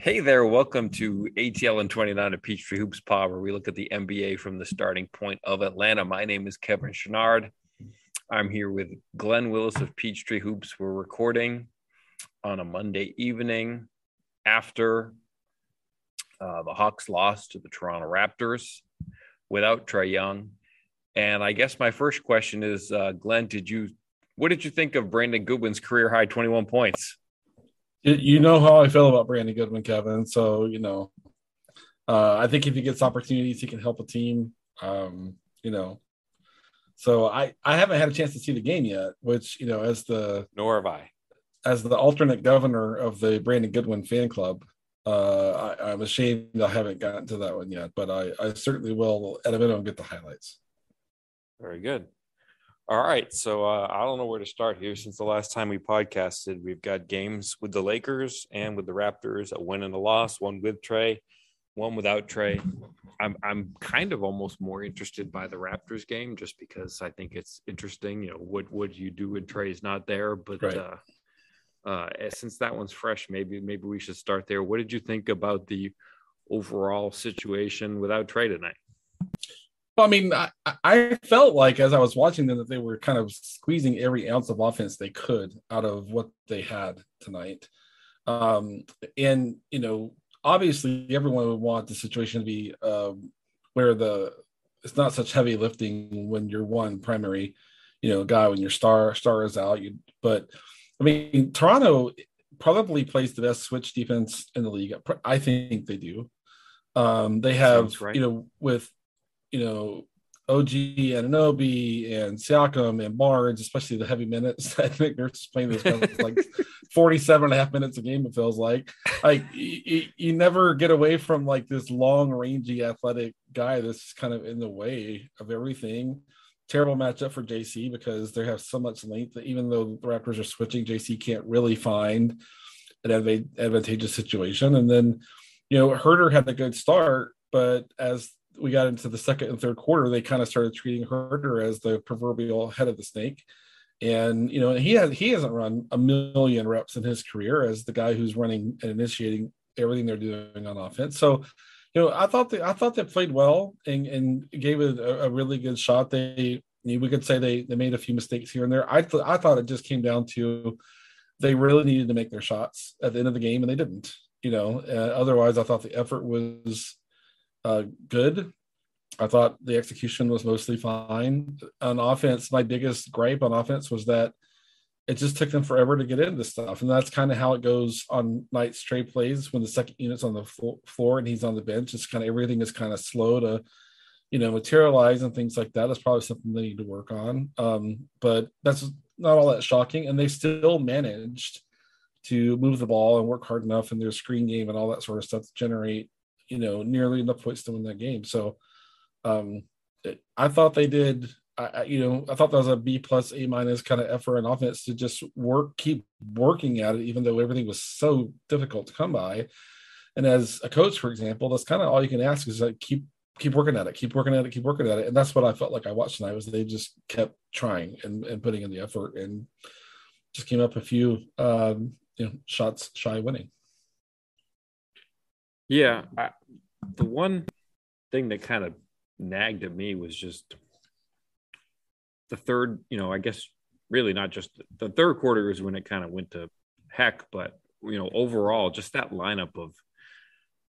Hey there, welcome to ATL and 29 of Peachtree Hoops Pod, where we look at the NBA from the starting point of Atlanta. My name is Kevin Chouinard. I'm here with Glenn Willis of Peachtree Hoops. We're recording on a Monday evening after uh, the Hawks lost to the Toronto Raptors without Trae Young. And I guess my first question is, uh, Glenn, did you what did you think of Brandon Goodwin's career high 21 points? You know how I feel about Brandon Goodwin, Kevin. So you know, uh, I think if he gets opportunities, he can help a team. Um, you know, so I I haven't had a chance to see the game yet, which you know, as the nor have I, as the alternate governor of the Brandon Goodwin fan club. Uh, I, am ashamed I haven't gotten to that one yet, but I, I certainly will at a minimum get the highlights. Very good. All right. So uh, I don't know where to start here. Since the last time we podcasted, we've got games with the Lakers and with the Raptors, a win and a loss, one with Trae, one without Trae. I'm I'm kind of almost more interested by the Raptors game just because I think it's interesting. You know, what would you do when Trae's not there? But right. uh, uh, since that one's fresh, maybe maybe we should start there. What did you think about the overall situation without Trae tonight? Well, I mean, I, I, felt like as I was watching them that they were kind of squeezing every ounce of offense they could out of what they had tonight. Um, and you know, obviously, everyone would want the situation to be um, where the it's not such heavy lifting when you're one primary, you know, guy when your star star is out. You, but I mean, Toronto probably plays the best switch defense in the league. I think they do. Um, they have, right. you know, with you know, OG Anunoby and Siakam and Barnes, especially the heavy minutes. I think they're just playing this like 47 and a half minutes a game, it feels like. Like you, you never get away from like this long, rangy, athletic guy that's kind of in the way of everything. Terrible matchup for JC because they have so much length that even though the Raptors are switching, JC can't really find an advantageous situation. And then, you know, Huerter had a good start, but as we got into the second and third quarter, they kind of started treating Huerter as the proverbial head of the snake. And you know, he has he hasn't run a million reps in his career as the guy who's running and initiating everything they're doing on offense. So, you know, I thought they I thought they played well and, and gave it a, a really good shot. They we could say they they made a few mistakes here and there. I th- I thought it just came down to they really needed to make their shots at the end of the game and they didn't. You know, uh, otherwise I thought the effort was uh, good. I thought the execution was mostly fine. On offense, my biggest gripe on offense was that it just took them forever to get into stuff. And that's kind of how it goes on nights Trae plays when the second unit's on the floor and he's on the bench. It's kind of everything is kind of slow to, you know, materialize and things like that. That's probably something they need to work on. Um, but that's not all that shocking. And they still managed to move the ball and work hard enough in their screen game and all that sort of stuff to generate you know nearly enough points to win that game. So um, I thought they did. I, you know, I thought that was a B plus, A minus kind of effort on offense to just work, keep working at it, even though everything was so difficult to come by. And as a coach, for example, that's kind of all you can ask is like keep keep working at it, keep working at it, keep working at it. And that's what I felt like I watched tonight was they just kept trying and, and putting in the effort and just came up a few um, you know shots shy winning. Yeah, I, the one thing that kind of nagged at me was just the third. You know, I guess really not just the third quarter is when it kind of went to heck, but you know, overall, just that lineup of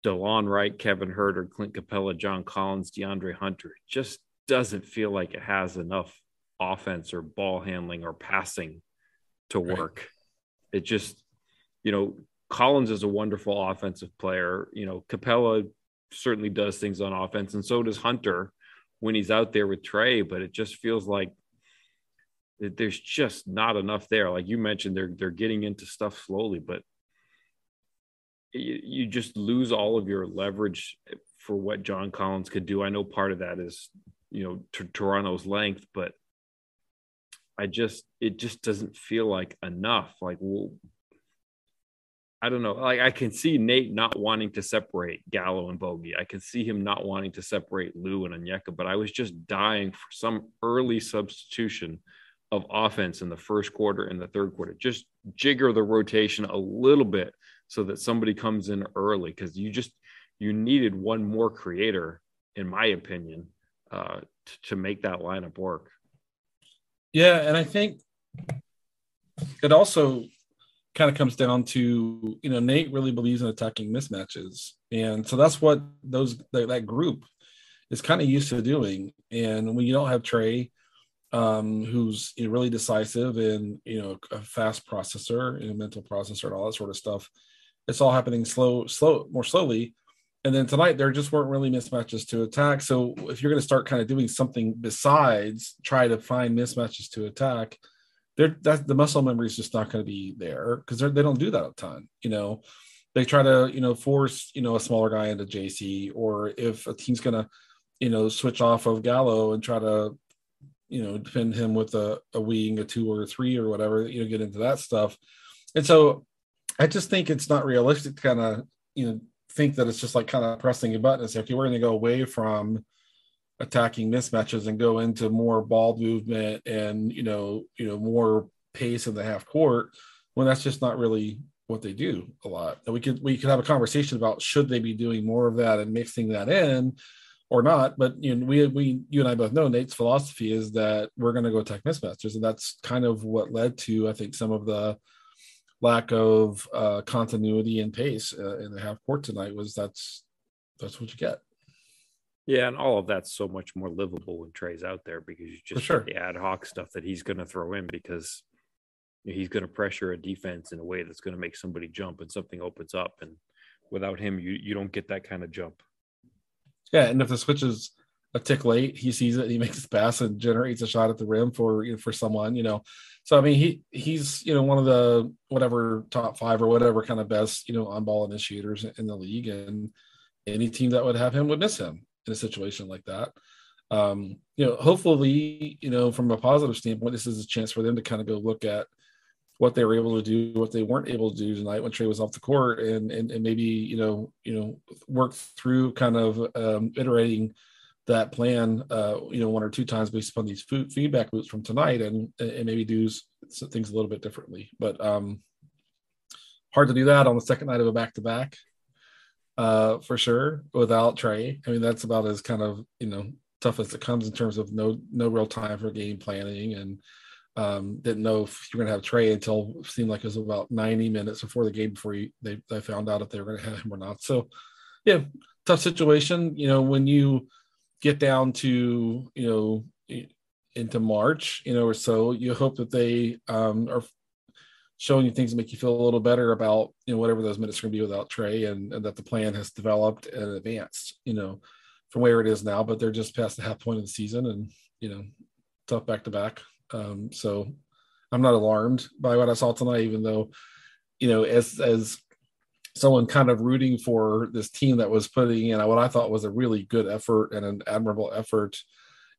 Delon Wright, Kevin Huerter, Clint Capela, John Collins, DeAndre Hunter just doesn't feel like it has enough offense or ball handling or passing to work. Right. It just, you know, Collins is a wonderful offensive player. You know, Capela certainly does things on offense, and so does Hunter when he's out there with Trae. But it just feels like there's just not enough there. Like you mentioned, they're they're getting into stuff slowly, but you, you just lose all of your leverage for what John Collins could do. I know part of that is you know t- Toronto's length, but I just it just doesn't feel like enough. Like well, I don't know. Like I can see Nate not wanting to separate Gallo and Bogey. I can see him not wanting to separate Lou and Onyeka, but I was just dying for some early substitution of offense in the first quarter and the third quarter. Just jigger the rotation a little bit so that somebody comes in early because you just you needed one more creator, in my opinion, uh, t- to make that lineup work. Yeah, and I think it also kind of comes down to you know Nate really believes in attacking mismatches, and so that's what those that, that group is kind of used to doing. And when you don't have Trae, um, who's really decisive and you know a fast processor, and a mental processor, and all that sort of stuff, it's all happening slow, slow, more slowly. And then tonight there just weren't really mismatches to attack. So if you're going to start kind of doing something besides try to find mismatches to attack, they're that the muscle memory is just not going to be there because they don't do that a ton. You know, they try to you know force you know a smaller guy into JC, or if a team's going to you know switch off of Gallo and try to you know defend him with a, a wing, a two or a three or whatever, you know, get into that stuff. And so I just think it's not realistic to kind of you know think that it's just like kind of pressing a button and say, okay, we're going to go away from attacking mismatches and go into more ball movement and you know you know more pace in the half court when that's just not really what they do a lot. And we could we could have a conversation about should they be doing more of that and mixing that in or not. But you know we we you and i both know nate's philosophy is that we're going to go attack mismatches. And that's kind of what led to i think some of the lack of uh, continuity and pace uh, in the half court tonight was that's that's what you get yeah, and all of that's so much more livable when Trae's out there because you just sure. the ad hoc stuff that he's going to throw in because he's going to pressure a defense in a way that's going to make somebody jump and something opens up, and without him, you you don't get that kind of jump. Yeah, and if the switch is a tick late, he sees it, he makes a pass and generates a shot at the rim for you know, for someone, you know. So I mean, he he's you know one of the whatever top five or whatever kind of best you know on ball initiators in the league, and any team that would have him would miss him in a situation like that. Um, you know, hopefully, you know, from a positive standpoint, this is a chance for them to kind of go look at what they were able to do, what they weren't able to do tonight when Trae was off the court, and and, and maybe you know, you know, work through kind of um, iterating that plan, uh, you know, one or two times based upon these food, feedback loops from tonight, and and maybe do things a little bit differently. But um, hard to do that on the second night of a back to back uh, for sure without Trae. I mean, that's about as kind of you know tough as it comes in terms of no no real time for game planning and um, didn't know if you're going to have Trae until seemed like it was about 90 minutes before the game before you, they, they found out if they were going to have him or not. So, yeah, tough situation. You know, when you get down to, you know, into March, you know, or so, you hope that they um, are showing you things that make you feel a little better about you know whatever those minutes are going to be without Trae, and, and, that the plan has developed and advanced, you know, from where it is now. But they're just past the half point of the season, and you know, tough back to back. Um, so I'm not alarmed by what I saw tonight, even though you know, as as someone kind of rooting for this team that was putting in what I thought was a really good effort and an admirable effort.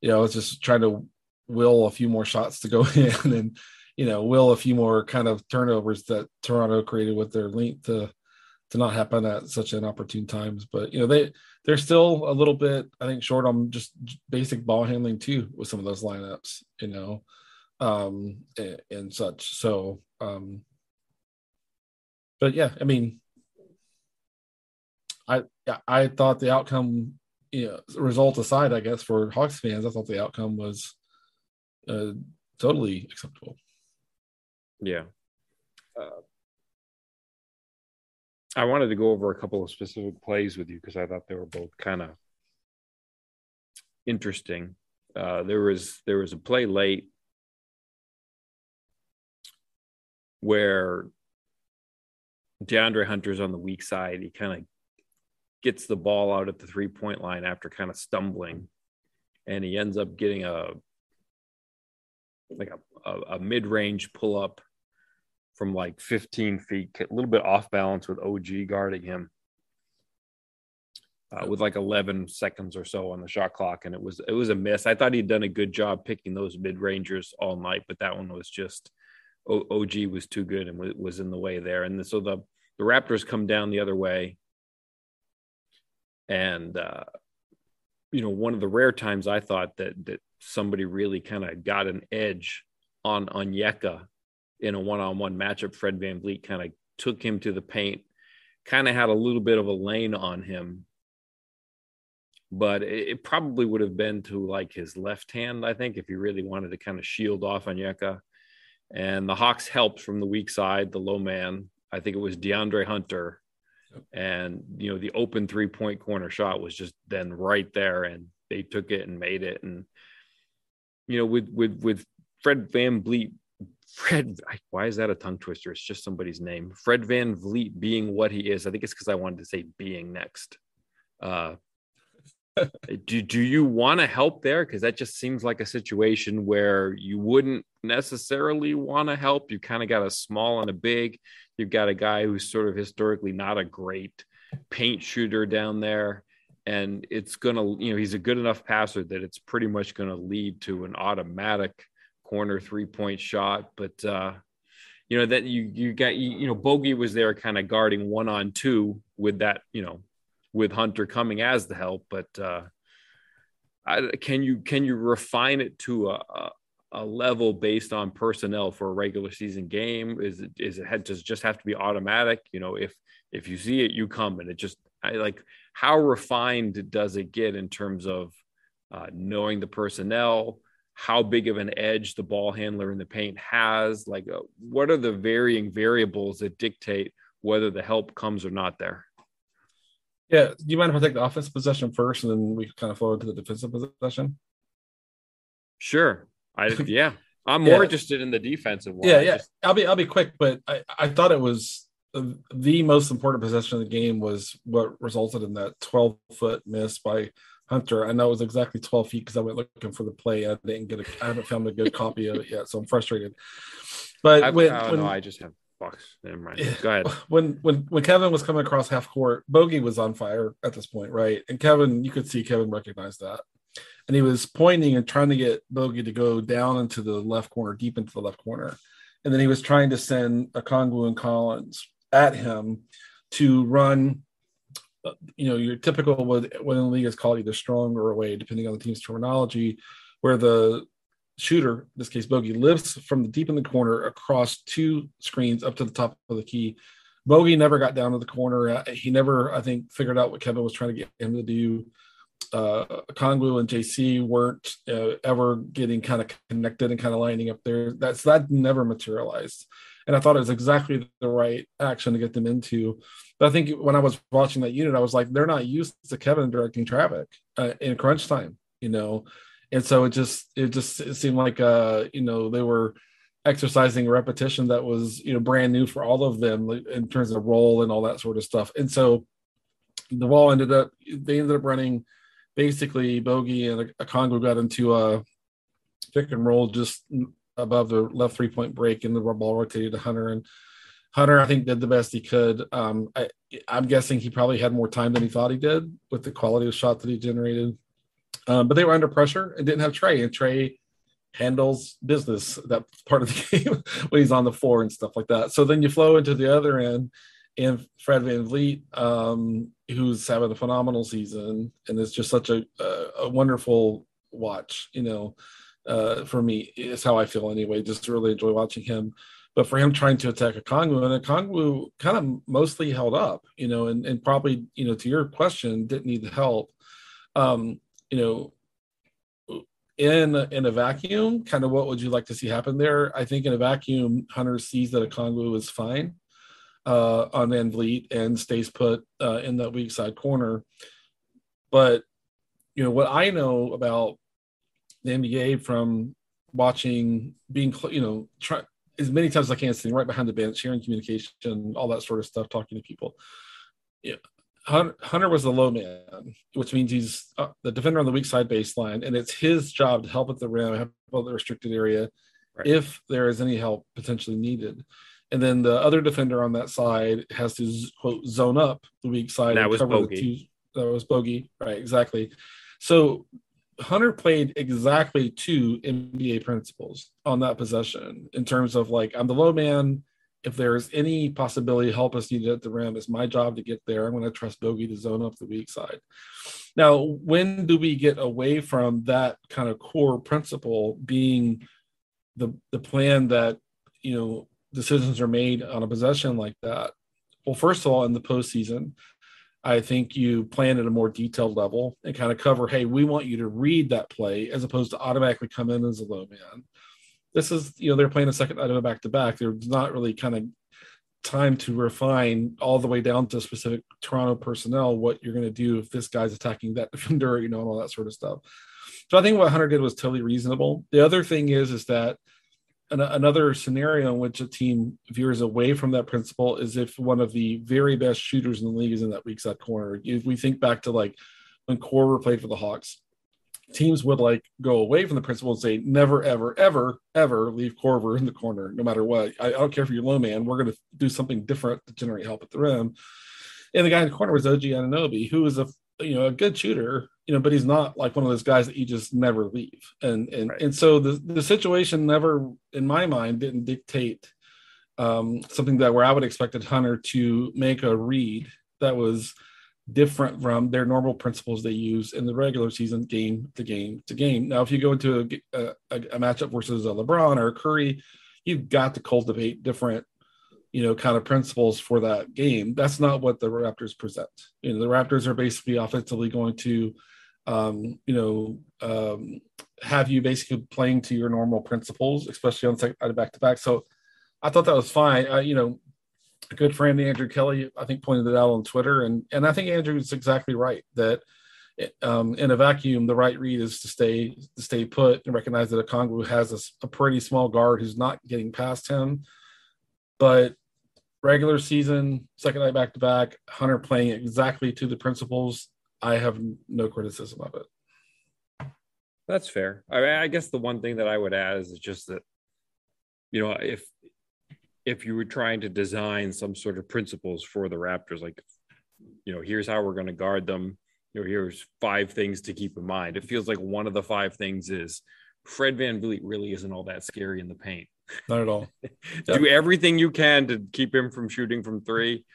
You know, I was just trying to will a few more shots to go in and you know, will a few more kind of turnovers that Toronto created with their length to to not happen at such an opportune times. But you know, they they're still a little bit, I think, short on just basic ball handling too with some of those lineups, you know, um, and, and such. So, um, but yeah, I mean, I I thought the outcome, you know, result aside, I guess for Hawks fans, I thought the outcome was uh, totally acceptable. Yeah. Uh, I wanted to go over a couple of specific plays with you because I thought they were both kind of interesting. Uh, there was there was a play late where DeAndre Hunter's on the weak side. He kind of gets the ball out at the three point line after kind of stumbling, and he ends up getting a like a, a, a mid range pull up from like 15 feet, a little bit off balance with OG guarding him. Uh, with like 11 seconds or so on the shot clock, and it was it was a miss. I thought he'd done a good job picking those mid rangers all night, but that one was just OG was too good and was in the way there. And so the the Raptors come down the other way, and uh, you know one of the rare times I thought that that somebody really kind of got an edge on Onyeka in a one-on-one matchup, Fred Van VanVleet kind of took him to the paint, kind of had a little bit of a lane on him. But it, it, probably would have been to like his left hand, I think, if he really wanted to kind of shield off Onyeka. And the Hawks helped from the weak side, the low man. I think it was DeAndre Hunter. And, you know, the open three point corner shot was just then right there. And they took it and made it. And, you know, with, with, with Fred VanVleet Fred, why is that a tongue twister? It's just somebody's name. Fred VanVleet being what he is. I think it's because I wanted to say being next. Uh, do, do you want to help there? Because that just seems like a situation where you wouldn't necessarily want to help. You kind of got a small and a big. You've got a guy who's sort of historically not a great paint shooter down there. And it's going to, you know, he's a good enough passer that it's pretty much going to lead to an automatic corner three point shot. But, uh, you know, that you, you got, you, you know, Bogey was there kind of guarding one on two with that, you know, with Hunter coming as the help. But, uh, I, can you, can you refine it to a, a a level based on personnel for a regular season game? Is it is it had does it just have to be automatic? You know, if if you see it, you come and it just I like how refined does it get in terms of uh, knowing the personnel, how big of an edge the ball handler in the paint has like uh, what are the varying variables that dictate whether the help comes or not there? Yeah do you mind if i take the offensive possession first and then we kind of flow into the defensive possession? Sure. I yeah. I'm more yeah. interested in the defensive one. Yeah yeah. just... i'll be i'll be quick but i i thought it was the most important possession of the game was what resulted in that 12 foot miss by Hunter. I know it was exactly 12 feet because I went looking for the play. I didn't get a, I haven't found a good copy of it yet, so I'm frustrated. But I, when, oh, when, no, I just have box. Never mind. Go ahead. When when when Kevin was coming across half court, Bogey was on fire at this point, right? And Kevin, you could see Kevin recognized that, and he was pointing and trying to get Bogey to go down into the left corner, deep into the left corner, and then he was trying to send Okongwu and Collins at him to run you know, your typical what when the league is called either strong or away, depending on the team's terminology, where the shooter, in this case Bogey, lifts from the deep in the corner across two screens up to the top of the key. Bogey never got down to the corner. Uh, he never, I think, figured out what Kevin was trying to get him to do. Uh, Kongwu and JC weren't uh, ever getting kind of connected and kind of lining up there. That's that never materialized and I thought it was exactly the right action to get them into. But I think when I was watching that unit, I was like, they're not used to Kevin directing traffic uh, in crunch time, you know, and so it just it just it seemed like uh you know they were exercising repetition that was you know brand new for all of them in terms of role and all that sort of stuff. And so the wall ended up they ended up running basically bogey and a, Congo got into a pick and roll just above the left three point break, and the ball rotated to Hunter. And Hunter, I think, did the best he could. Um, I, am guessing he probably had more time than he thought he did with the quality of shot that he generated. Um, but they were under pressure and didn't have Trae, and Trae handles business that part of the game when he's on the floor and stuff like that. So then you flow into the other end, and Fred VanVleet, um, who's having a phenomenal season and is just such a, a, a wonderful watch, you know uh, for me is how I feel anyway. Just really enjoy watching him. But for him trying to attack Okongwu, and Okongwu kind of mostly held up, you know, and, and probably, you know, to your question, didn't need the help. Um, you know, in in a vacuum, kind of what would you like to see happen there? I think in a vacuum, Hunter sees that Okongwu is fine uh, on VanVleet and stays put uh, in that weak side corner. But you know what I know about the NBA from watching, being, you know, try as many times as I can, sitting right behind the bench, sharing communication, all that sort of stuff, talking to people. Yeah. Hunter was the low man, which means he's uh, the defender on the weak side baseline, and it's his job to help at the rim, help at the restricted area, right. if there is any help potentially needed. And then the other defender on that side has to quote zone up the weak side. That was bogey. Two, that was bogey, right? Exactly. So Hunter played exactly two NBA principles on that possession in terms of like, I'm the low man. If there's any possibility help us needed at the rim, it's my job to get there. I'm going to trust Bogey to zone up the weak side. Now, when do we get away from that kind of core principle being the the plan that you know decisions are made on a possession like that? well, first of all, in the postseason, I think you plan at a more detailed level and kind of cover, hey, we want you to read that play as opposed to automatically come in as a low man. This is, you know, they're playing a second item back to back. There's not really kind of time to refine all the way down to specific Toronto personnel what you're going to do if this guy's attacking that defender, you know, and all that sort of stuff. So I think what Hunter did was totally reasonable. The other thing is, is that an, another scenario in which a team veers away from that principle is if one of the very best shooters in the league is in that weak side corner. If we think back to like when Korver played for the Hawks, teams would like go away from the principle and say, never, ever, ever, ever leave Korver in the corner, no matter what. I, I don't care if you're low man, we're going to do something different to generate help at the rim. And the guy in the corner was OG Anunoby, who is a you know a good shooter, you know, but he's not like one of those guys that you just never leave. And and right. and so the the situation never, in my mind, didn't dictate um, something that where I would expected Hunter to make a read that was different from their normal principles they use in the regular season, game to game to game. Now, if you go into a, a, a matchup versus a LeBron or a Curry, you've got to cultivate different you know, kind of principles for that game. That's not what the Raptors present. You know, the Raptors are basically offensively going to, um, you know, um, have you basically playing to your normal principles, especially on second back to back. So I thought that was fine. Uh, you know, a good friend Andrew Kelly, I think, pointed it out on Twitter, and and I think Andrew is exactly right that. Um, in a vacuum, the right read is to stay to stay put and recognize that a Okongwu has a, a pretty small guard who's not getting past him but regular season, second night back to back, Hunter playing exactly to the principles, I have no criticism of it. That's fair. I, mean, I guess the one thing that I would add is just that, you know, if if you were trying to design some sort of principles for the Raptors, like, you know, here's how we're going to guard them. You know, here's five things to keep in mind. It feels like one of the five things is Fred VanVleet really isn't all that scary in the paint. Not at all. Do everything you can to keep him from shooting from three.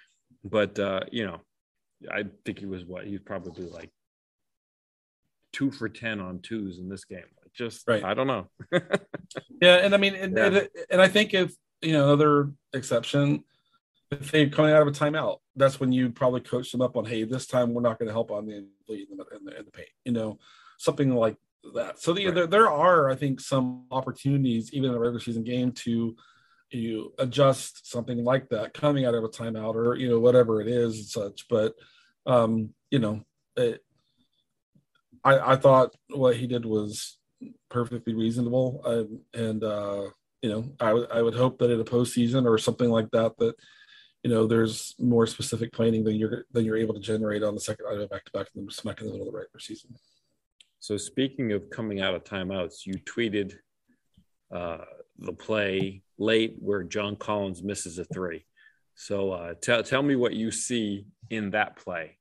But uh, you know, I think he was what he was probably like two for ten on twos in this game. Just right. I don't know. yeah, and I mean, and, yeah. and, and I think if you know another exception, if they're coming out of a timeout, that's when you probably coach them up on, hey, this time we're not going to help on the in the, in the, in the paint. You know, something like that. So the, right. there, there are, I think, some opportunities even in a regular season game to you adjust something like that coming out of a timeout or you know whatever it is and such. But um, you know, it, I, I thought what he did was perfectly reasonable, I, and uh, you know, I, w- I would hope that in a postseason or something like that that you know there's more specific planning than you're than you're able to generate on the second item back to back and smack in the middle of the regular season. So speaking of coming out of timeouts, you tweeted uh, the play late where John Collins misses a three. So uh, tell tell me what you see in that play.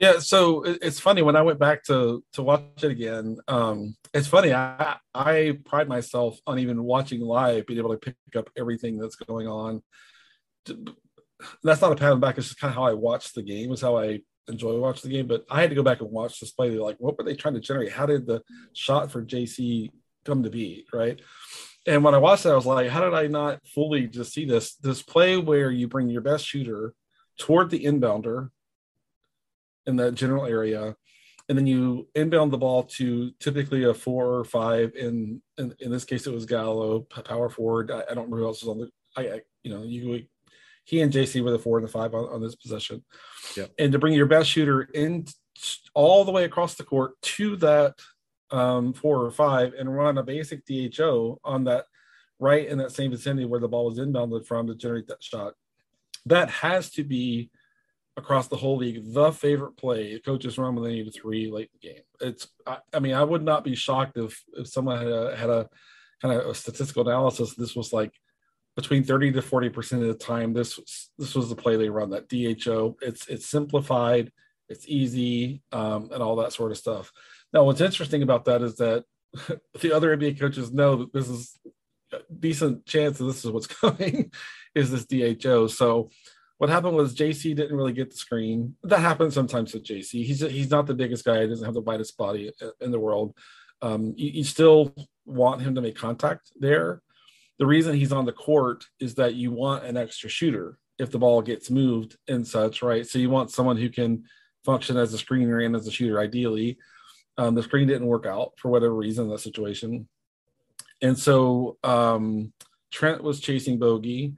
Yeah, so it's funny when I went back to to watch it again. Um, it's funny. I I pride myself on even watching live, being able to pick up everything that's going on. That's not a pat on the back. It's just kind of how I watch the game. Is how I enjoy watching the game, but I had to go back and watch this play. Like, what were they trying to generate? How did the shot for JC come to be? Right. And when I watched that, I was like, how did I not fully just see this? This play where you bring your best shooter toward the inbounder in that general area, and then you inbound the ball to typically a four or five. In in, in this case, it was Gallo, power forward. I, I don't remember who else was on the. I, I you know you he and JC were the four and the five on, on this possession. Yeah. And to bring your best shooter in all the way across the court to that um, four or five and run a basic DHO on that right in that same vicinity where the ball was inbounded from to generate that shot. That has to be across the whole league the favorite play coaches run when they need a three late in the game. It's I, I mean I would not be shocked if if someone had a, had a kind of a statistical analysis. This was like between 30 to 40 percent of the time this was this was the play they run that dho it's it's simplified it's easy um, and all that sort of stuff now what's interesting about that is that the other nba coaches know that this is a decent chance that this is what's coming is this dho so what happened was JC didn't really get the screen. That happens sometimes with JC. He's he's not the biggest guy. He doesn't have the widest body in the world. Um, you, you, still want him to make contact there, the reason he's on the court is that you want an extra shooter if the ball gets moved and such, right? So you want someone who can function as a screener and as a shooter, ideally. Um, the screen didn't work out for whatever reason that situation. And so um, Trent was chasing Bogey.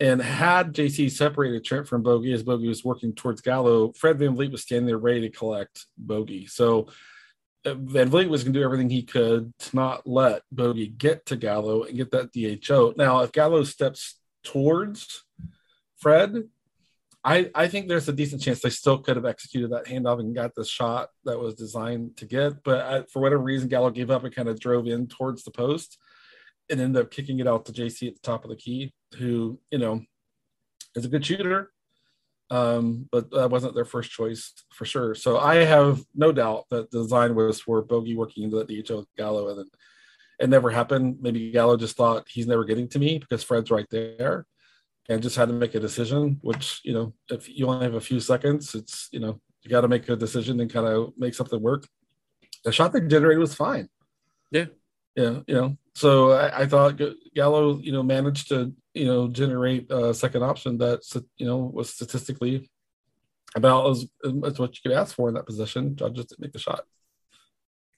And had JC separated Trent from Bogey as Bogey was working towards Gallo, Fred VanVleet was standing there ready to collect Bogey. So uh, VanVleet was going to do everything he could to not let Bogey get to Gallo and get that DHO. Now, if Gallo steps towards Fred, I, I think there's a decent chance they still could have executed that handoff and got the shot that was designed to get. But I, for whatever reason, Gallo gave up and kind of drove in towards the post and ended up kicking it out to JC at the top of the key, who, you know, is a good shooter. Um, but that wasn't their first choice for sure. So I have no doubt that the design was for Bogey working into the DHO Gallo and it never happened. Maybe Gallo just thought he's never getting to me because Fred's right there and just had to make a decision, which, you know, if you only have a few seconds, it's, you know, you got to make a decision and kind of make something work. The shot they generated was fine. Yeah. Yeah. You know, so I, I thought Gallo, you know, managed to, you know, generate a second option that, you know, was statistically about as, much as what you could ask for in that position. Judges didn't make the shot.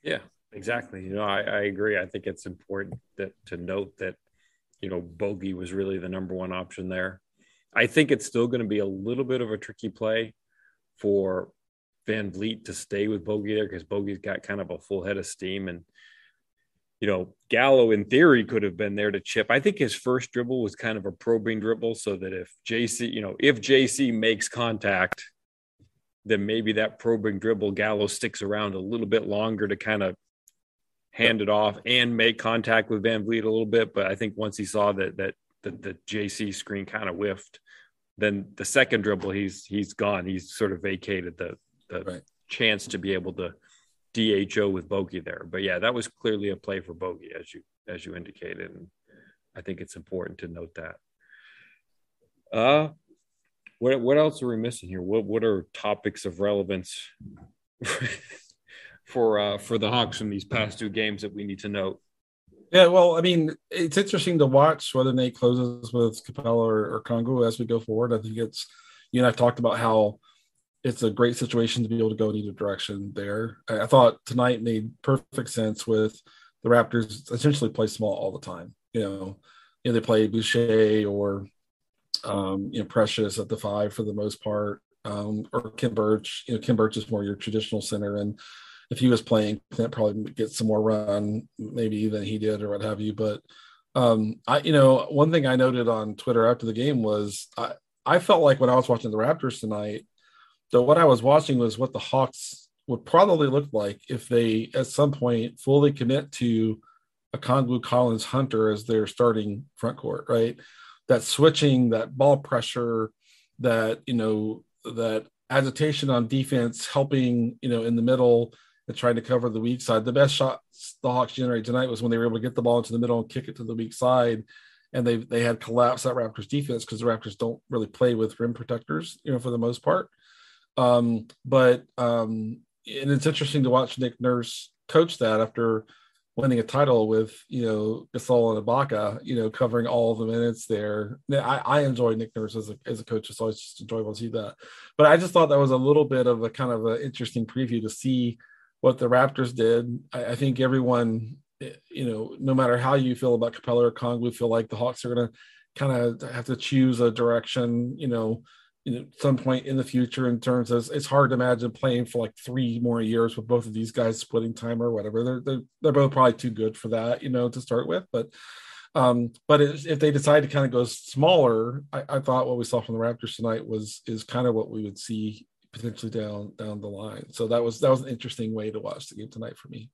Yeah, exactly. You know, I, I agree. I think it's important that to note that you know, Bogey was really the number one option there. I think it's still going to be a little bit of a tricky play for VanVleet to stay with Bogey there because Bogey's got kind of a full head of steam. And, you know, Gallo in theory could have been there to chip. I think his first dribble was kind of a probing dribble so that if JC, you know, if JC makes contact, then maybe that probing dribble Gallo sticks around a little bit longer to kind of hand it off and make contact with VanVleet a little bit. But I think once he saw that that the, the JC screen kind of whiffed, then the second dribble he's he's gone. He's sort of vacated the the right. chance to be able to DHO with Bogey there. But yeah, that was clearly a play for Bogey as you as you indicated, and I think it's important to note that. Uh what what else are we missing here? What what are topics of relevance for uh, for the Hawks in these past two games that we need to note? Yeah, well, I mean, it's interesting to watch whether Nate closes with Capela or, or as we go forward. I think it's you know I've talked about how it's a great situation to be able to go in either direction there. I, I thought tonight made perfect sense with the Raptors essentially play small all the time. You know, you know they play Boucher or um, you know Precious at the five for the most part, um, or Khem Birch. You know, Khem Birch is more your traditional center, and if he was playing, Clint probably get some more run, maybe than he did or what have you. But um, I, you know, one thing I noted on Twitter after the game was I, I felt like when I was watching the Raptors tonight, that what I was watching was what the Hawks would probably look like if they at some point fully commit to a Okongwu Collins Hunter as their starting front court, right? That switching, that ball pressure, that you know, that agitation on defense, helping you know in the middle, and trying to cover the weak side. The best shots the Hawks generated tonight was when they were able to get the ball into the middle and kick it to the weak side. And they they had collapsed that Raptors defense because the Raptors don't really play with rim protectors, you know, for the most part. Um, but um, and it's interesting to watch Nick Nurse coach that after winning a title with you know Gasol and Ibaka, you know, covering all the minutes there. I, I enjoy Nick Nurse as a as a coach. It's always just enjoyable to see that. But I just thought that was a little bit of a kind of an interesting preview to see what the Raptors did. I, I, think everyone, you know, no matter how you feel about Capela or Kong, we feel like the Hawks are going to kind of have to choose a direction, you know, know, some point in the future in terms of it's hard to imagine playing for like three more years with both of these guys splitting time or whatever. They're they're, they're both probably too good for that, you know, to start with. But um, but if they decide to kind of go smaller, I, I, thought what we saw from the Raptors tonight was is kind of what we would see potentially down down the line. So that was that was an interesting way to watch the game tonight for me.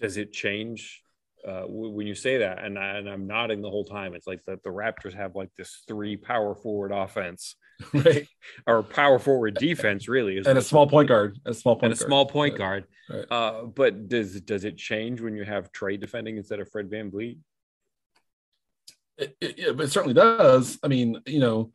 Does it change uh, when you say that? And, I, and I'm nodding the whole time. It's like that the Raptors have like this three power forward offense, right? or power forward defense, really, and a small point guard, a small point, and a guard. small point guard. Right. Uh, but does does it change when you have Trae defending instead of Fred VanVleet? It, it, it certainly does. I mean, you know,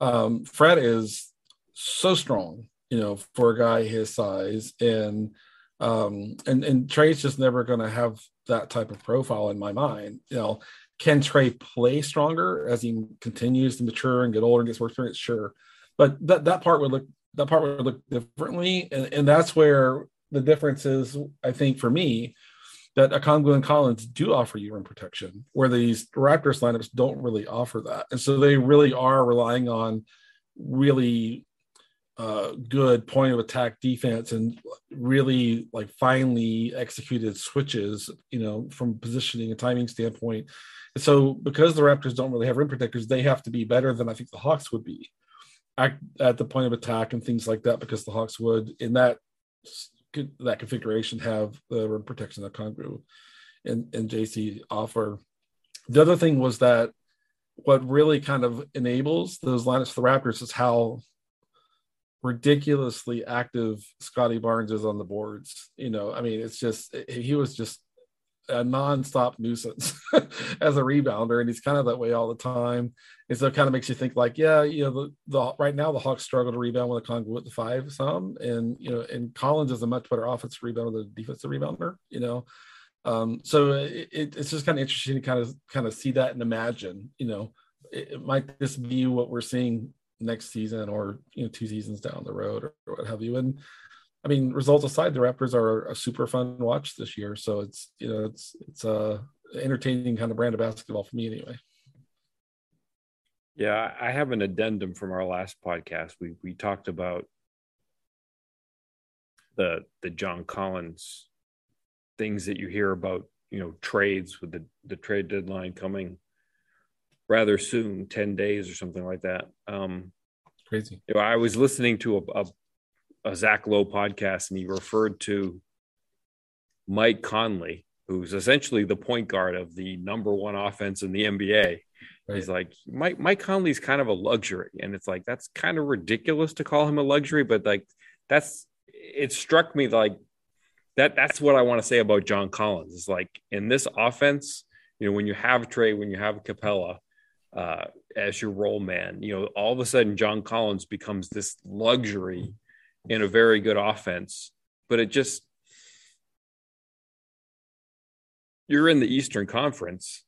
um, Fred is so strong you know, for a guy his size. And um, and and Trae's just never going to have that type of profile in my mind. You know, can Trae play stronger as he continues to mature and get older and gets more experience? Sure, but that that part would look that part would look differently, and, and that's where the difference is. I think for me, that Okongwu and Collins do offer you rim protection, where these Raptors lineups don't really offer that, and so they really are relying on really good point of attack defense and really like finely executed switches, you know, from positioning and timing standpoint. And so because the Raptors don't really have rim protectors, they have to be better than I think the Hawks would be at, at the point of attack and things like that, because the Hawks would in that that configuration have the rim protection that Okongwu and, and JC offer. The other thing was that what really kind of enables those lineups for the Raptors is how ridiculously active Scotty Barnes is on the boards. You know, I mean, it's just he was just a nonstop nuisance as a rebounder, and he's kind of that way all the time. And so it kind of makes you think like, yeah, you know, the, the right now the Hawks struggle to rebound with a Congo with the five some, and you know, and Collins is a much better offensive rebounder than defensive rebounder. You know, um, so it, it's just kind of interesting to kind of kind of see that and imagine, you know, it, it might this be what we're seeing next season or you know two seasons down the road or, what have you. And i mean results aside the raptors are a super fun watch this year. So it's you know it's it's a entertaining kind of brand of basketball for me anyway. Yeah i have an addendum from our last podcast. We we talked about the the john collins things that you hear about you know trades with the the trade deadline coming rather soon 10 days or something like that. Um crazy. you know, i was listening to a, a, a zach lowe podcast and he referred to mike conley who's essentially the point guard of the number one offense in the nba right. he's like mike mike conley's kind of a luxury. And it's like that's kind of ridiculous to call him a luxury but like that's it struck me like that that's what i want to say about john collins. Is like in this offense you know when you have trae when you have capela uh, as your role man. You know, all of a sudden, John Collins becomes this luxury in a very good offense, but it just you're in the Eastern Conference.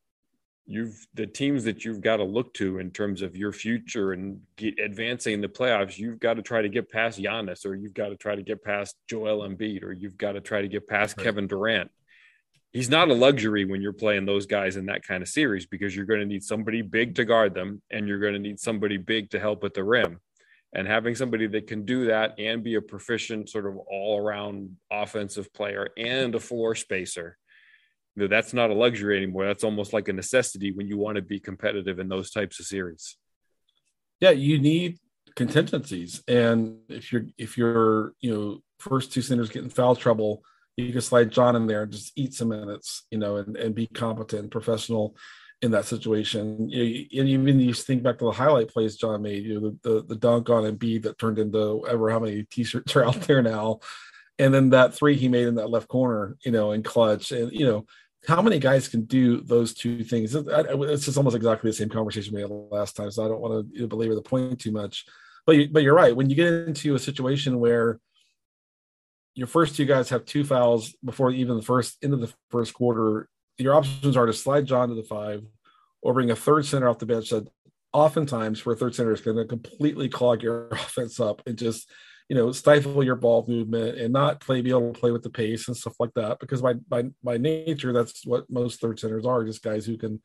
You've the teams that you've got to look to in terms of your future and get, advancing in the playoffs. You've got to try to get past Giannis, or you've got to try to get past Joel Embiid, or you've got to try to get past right. Kevin Durant he's not a luxury when you're playing those guys in that kind of series because you're going to need somebody big to guard them and you're going to need somebody big to help at the rim. And having somebody that can do that and be a proficient sort of all around offensive player and a floor spacer, that's not a luxury anymore. That's almost like a necessity when you want to be competitive in those types of series. Yeah, you need contingencies. And if you're if you're, you know, first two centers get in foul trouble, you can slide John in there and just eat some minutes, you know, and, and be competent, professional in that situation. You know, and even you think back to the highlight plays John made, you know, the, the, the dunk on Embiid that turned into ever how many t-shirts are out there now. And then that three he made in that left corner, you know, in clutch. And, you know, how many guys can do those two things? It's just almost exactly the same conversation we had last time. So I don't want to belabor the point too much. But, you, but you're right. When you get into a situation where your first two guys have two fouls before even the first into the first quarter. Your options are to slide John to the five or bring a third center off the bench that oftentimes for a third center is going to completely clog your offense up and just you know stifle your ball movement and not play be able to play with the pace and stuff like that because by by by nature that's what most third centers are just guys who can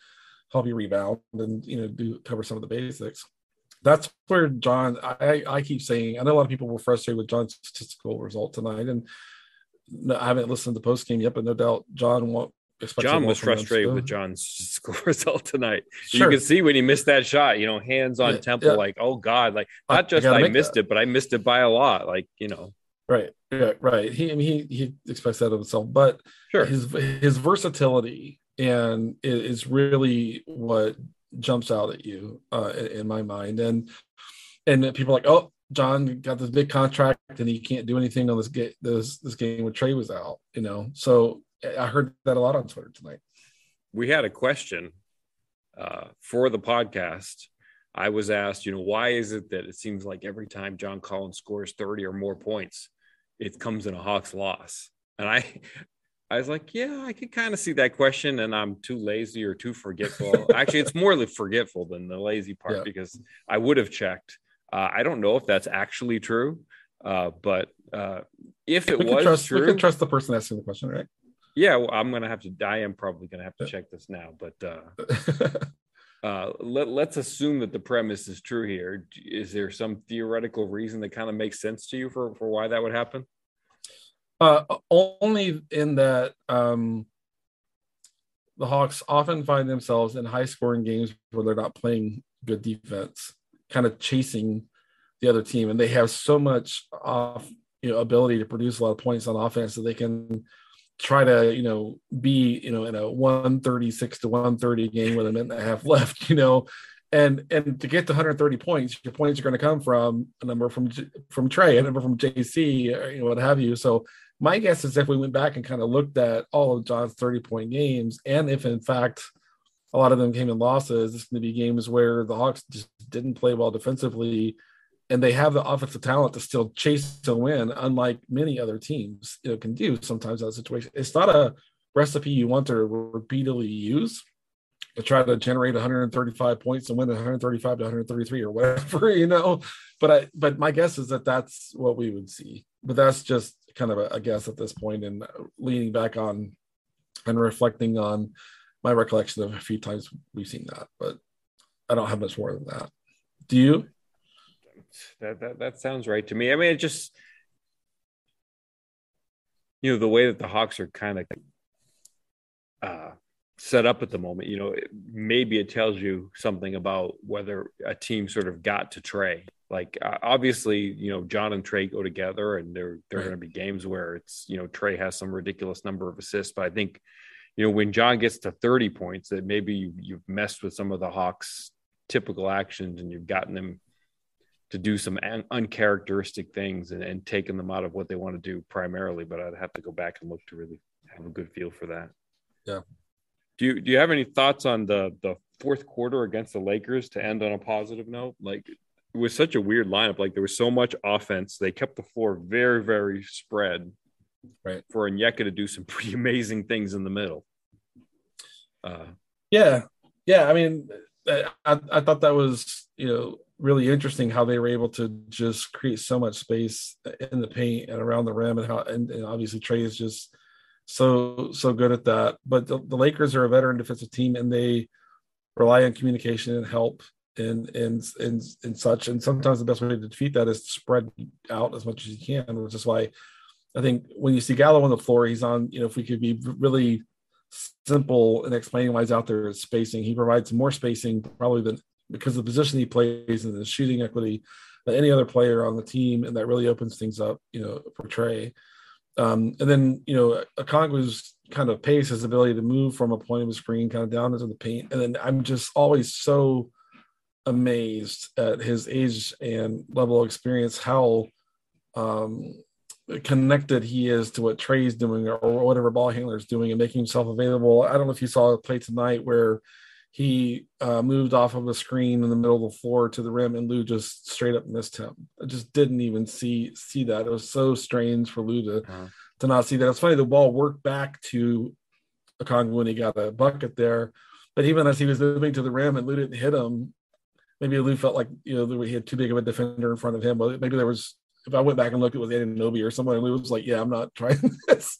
help you rebound and you know do cover some of the basics that's where John. I I keep saying. I know a lot of people were frustrated with John's statistical result tonight, and I haven't listened to the post game yet, but no doubt John won't. John was frustrated with John's score result tonight. Sure. You can see when he missed that shot, you know, hands on yeah, temple, yeah. like, oh God, like not just I, I missed that. it, but I missed it by a lot. Like, you know. Right. Yeah, right. He I mean, he he expects that of himself, but sure. his his versatility and is really what jumps out at you uh, in my mind. And and people are like, oh, John got this big contract and he can't do anything on this game. This this game when Trae was out, you know. So I heard that a lot on Twitter tonight. We had a question uh, for the podcast. I was asked, you know, why is it that it seems like every time John Collins scores 30 or more points, it comes in a Hawks loss? And I I was like, yeah, I could kind of see that question, and I'm too lazy or too forgetful. Actually, it's more the forgetful than the lazy part yeah. because I would have checked. Uh, I don't know if that's actually true, uh, but uh, if it we was trust, true, we can trust the person asking the question, right? Yeah, well, I'm gonna have to. I am probably gonna have to check this now, but uh, uh, let, let's assume that the premise is true here. Is there some theoretical reason that kind of makes sense to you for for why that would happen? Uh, only in that um, the Hawks often find themselves in high scoring games where they're not playing good defense, kind of chasing the other team, and they have so much off you know ability to produce a lot of points on offense that they can try to you know be you know in a 136 to 130 game with a minute and a half left you know? And and to get to 130 points your points are going to come from a number from from trae a number from jc you know what have you. So my guess is if we went back and kind of looked at all of john's 30 point games and if in fact a lot of them came in losses it's going to be games where the hawks just didn't play well defensively and they have the offensive talent to still chase to win, unlike many other teams you know can do sometimes in that situation. It's not a recipe you want to repeatedly use to try to generate 135 points and win 135 to 133 or whatever, you know. But I, but my guess is that that's what we would see. But that's just kind of a, a guess at this point, and leaning back on and reflecting on my recollection of a few times we've seen that. But I don't have much more than that. Do you? That that that sounds right to me. I mean, it just you know the way that the Hawks are kind of uh, set up at the moment. You know, it, maybe it tells you something about whether a team sort of got to Trae. Like uh, obviously, you know, John and Trae go together, and there there are going to be games where it's you know Trae has some ridiculous number of assists, but I think you know when John gets to 30 points that maybe you, you've messed with some of the Hawks typical actions and you've gotten them to do some un- uncharacteristic things and, and taking them out of what they want to do primarily. But I'd have to go back and look to really have a good feel for that. Yeah. Do you do you have any thoughts on the the fourth quarter against the Lakers to end on a positive note? Like it was such a weird lineup. Like there was so much offense. They kept the floor very, very spread. Right. For Onyeka to do some pretty amazing things in the middle. Uh, yeah. Yeah. I mean, I, I thought that was, you know, really interesting how they were able to just create so much space in the paint and around the rim and how and, and obviously Trae is just so so good at that. But the, the, Lakers are a veteran defensive team and they rely on communication and help and and and and such. And sometimes the best way to defeat that is to spread out as much as you can, which is why I think when you see Gallo on the floor, he's on, you know, if we could be really simple in explaining why he's out there spacing, he provides more spacing probably than because the position he plays and the shooting equity than any other player on the team, and that really opens things up, you know, for Trae. Um, and then you know, Okongwu's kind of pace, his ability to move from a point of the screen kind of down into the paint, and then I'm just always so amazed at his age and level of experience, how um, connected he is to what Trae's doing or, or whatever ball handler is doing and making himself available. I don't know if you saw a play tonight where he uh, moved off of a screen in the middle of the floor to the rim, and Lou just straight up missed him. I just didn't even see see that. It was so strange for Lou to uh-huh. to not see that. It's funny the ball worked back to Okongwu when he got a bucket there, but even as he was moving to the rim and Lou didn't hit him, maybe Lou felt like you know he had too big of a defender in front of him. But maybe there was if I went back and looked, at it was Anunoby or someone, and it was like, yeah, I'm not trying this.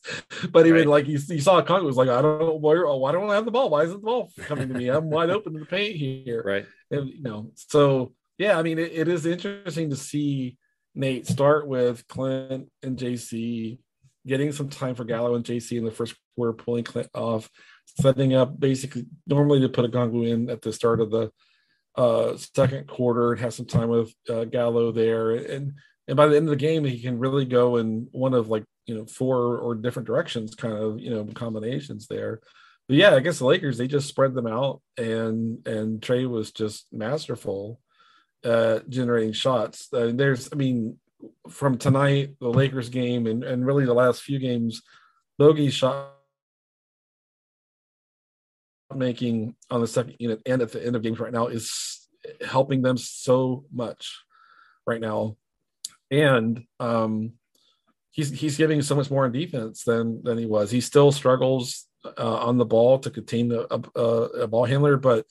But even right. like you, you saw Kong was like, I don't know where, why don't I have the ball? Why isn't the ball coming to me? I'm wide open in the paint here. Right. And you know, so yeah, I mean, it, it is interesting to see Nate start with Clint and JC, getting some time for Gallo and JC in the first quarter, pulling Clint off, setting up basically normally to put a Okongwu in at the start of the uh second quarter and have some time with uh, Gallo there and and by the end of the game he can really go in one of like you know four or different directions kind of you know combinations there. But yeah i guess the lakers they just spread them out and and trae was just masterful at generating shots. Uh, there's i mean from tonight the lakers game and, and really the last few games bogey's shot making on the second unit and at the end of games right now is helping them so much right now and um, he's he's giving so much more in defense than than he was. He still struggles uh, on the ball to contain a, a, a, ball handler, but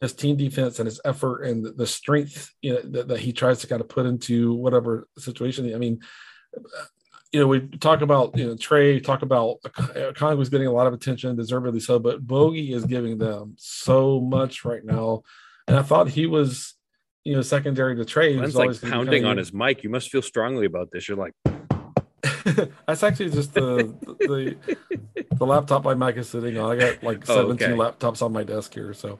his team defense and his effort and the strength you know, that, that, he tries to kind of put into whatever situation. I mean, you know, we talk about you know Trae, talk about uh, Kong was getting a lot of attention, deservedly so, but Bogey is giving them so much right now, and I thought he was, you know, secondary to Trae. Glenn's like pounding on his mic. You must feel strongly about this. You're like, that's actually just the, the the laptop my mic is sitting on. I got like 17 oh, okay. laptops on my desk here, so.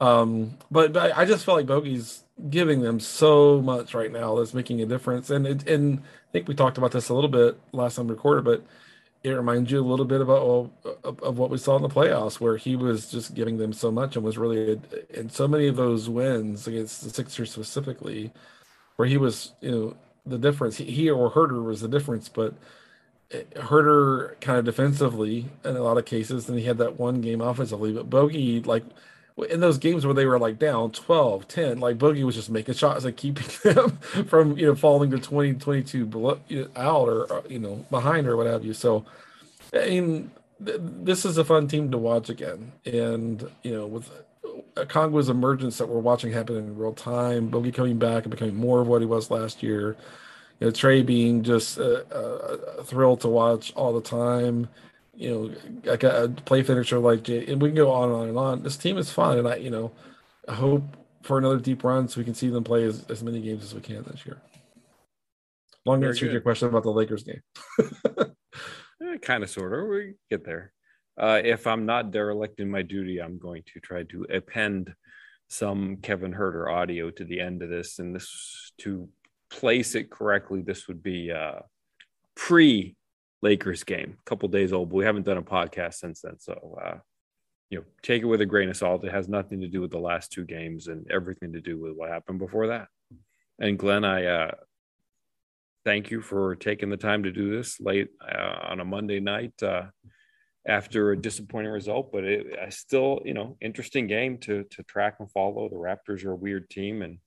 Um, but, but I just felt like Bogey's giving them so much right now that's making a difference, and it and I think we talked about this a little bit last time we recorded, but it reminds you a little bit about of, of, what we saw in the playoffs, where he was just giving them so much and was really in so many of those wins against the Sixers specifically, where he was, you know, the difference. He, he or Huerter was the difference, but eh, Huerter kind of defensively in a lot of cases, and he had that one game offensively. But Bogey, like in those games where they were like down 12 10 like bogey was just making shots and keeping them from you know falling to 20 22 below, you know, out or uh, you know behind or what have you. So i mean th- this is a fun team to watch again. And you know with uh, Congo's emergence that we're watching happen in real time bogey coming back and becoming more of what he was last year you know trae being just a, a, a thrill to watch all the time you know, like a play finisher like Jay, and we can go on and on and on. This team is fun, and I, you know, I hope for another deep run so we can see them play as, as many games as we can this year. Long answer to your question about the Lakers game. eh, kind of, sort of. We get there. Uh, if I'm not derelict in my duty, I'm going to try to append some Kevin Huerter audio to the end of this, and this to place it correctly. This would be uh, pre Lakers game, a couple days old, but we haven't done a podcast since then. So, uh, you know, take it with a grain of salt. It has nothing to do with the last two games and everything to do with what happened before that. And Glenn, I uh, thank you for taking the time to do this late uh, on a Monday night uh, after a disappointing result. But it, I still, you know, interesting game to to track and follow. The Raptors are a weird team, and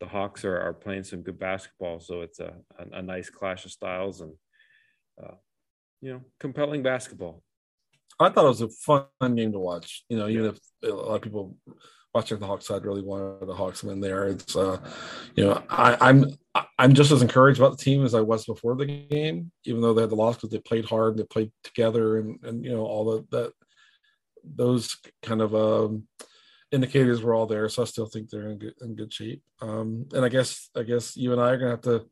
the Hawks are, are playing some good basketball. So it's a, a, a nice clash of styles and. Uh, you know, compelling basketball. I thought it was a fun game to watch. You know, even if a lot of people watching the Hawks side really wanted the Hawks in there, it's uh, you know, I, I'm I'm just as encouraged about the team as I was before the game, even though they had the loss because they played hard, they played together, and and you know all the that those kind of um, indicators were all there. So I still think they're in good in good shape. Um, and I guess I guess you and I are gonna have to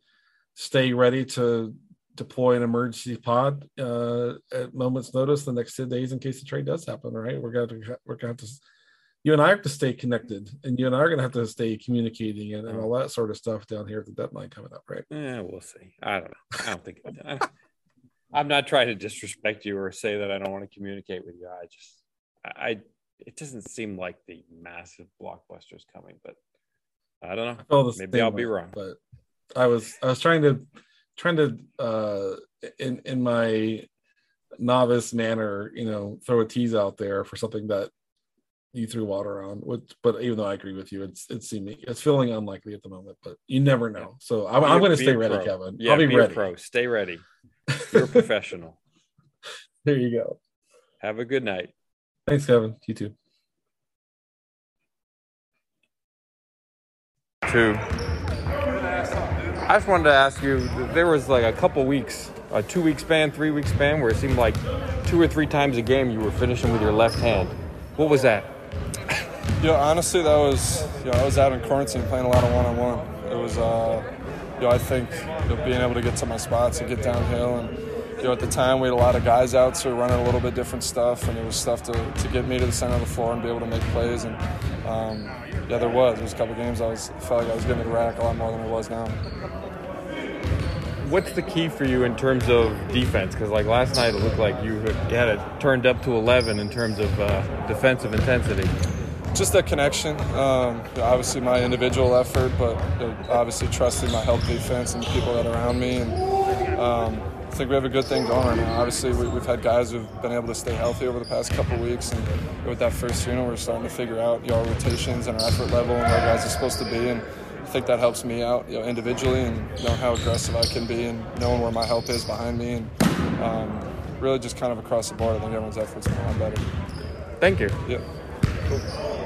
stay ready to deploy an emergency pod uh, at moment's notice the next 10 days in case the trade does happen. Right, we're going to we're going to you and I have to stay connected, and you and I are going to have to stay communicating and, and, all that sort of stuff down here at the deadline coming up. Right? Yeah, we'll see. I don't know. I don't think I, I'm not trying to disrespect you or say that I don't want to communicate with you. I just I it doesn't seem like the massive blockbusters coming, but I don't know. Maybe I'll be wrong. But I was I was trying to trying to uh in in my novice manner you know throw a tease out there for something that you threw water on which but even though i agree with you it's it's seeming it's feeling unlikely at the moment but you never know. So i'm, I'm going to stay ready kevin. Yeah, i'll be, be ready. pro. Stay ready. You're a professional. There you go. Have a good night. Thanks kevin. You too. Two I just wanted to ask you there was like a couple weeks, a two week span, three week span, where it seemed like two or three times a game you were finishing with your left hand. What was that? Yeah, honestly, that was, you know, I was out in quarantine playing a lot of one on one. It was, uh, you know, I think you know, being able to get to my spots and get downhill and, you know, at the time we had a lot of guys out, so we were running a little bit different stuff, and it was stuff to, to get me to the center of the floor and be able to make plays. And um, yeah, there was. There was a couple games I was felt like I was getting to the rack a lot more than I was now what's the key for you in terms of defense? Because like last night, it looked like you had it turned up to 11 in terms of uh, defensive intensity. Just that connection. Um, obviously, my individual effort, but obviously trusting my help defense and the people that are around me. And um, I think we have a good thing going right now. Obviously, we, have had guys who've been able to stay healthy over the past couple weeks, and with that first unit, we're starting to figure out you our rotations and our effort level and where guys are supposed to be. And think that helps me out, you know, individually and knowing how aggressive I can be and knowing where my help is behind me and um, really just kind of across the board. I think everyone's efforts been a lot better. Thank you. Yeah. Cool.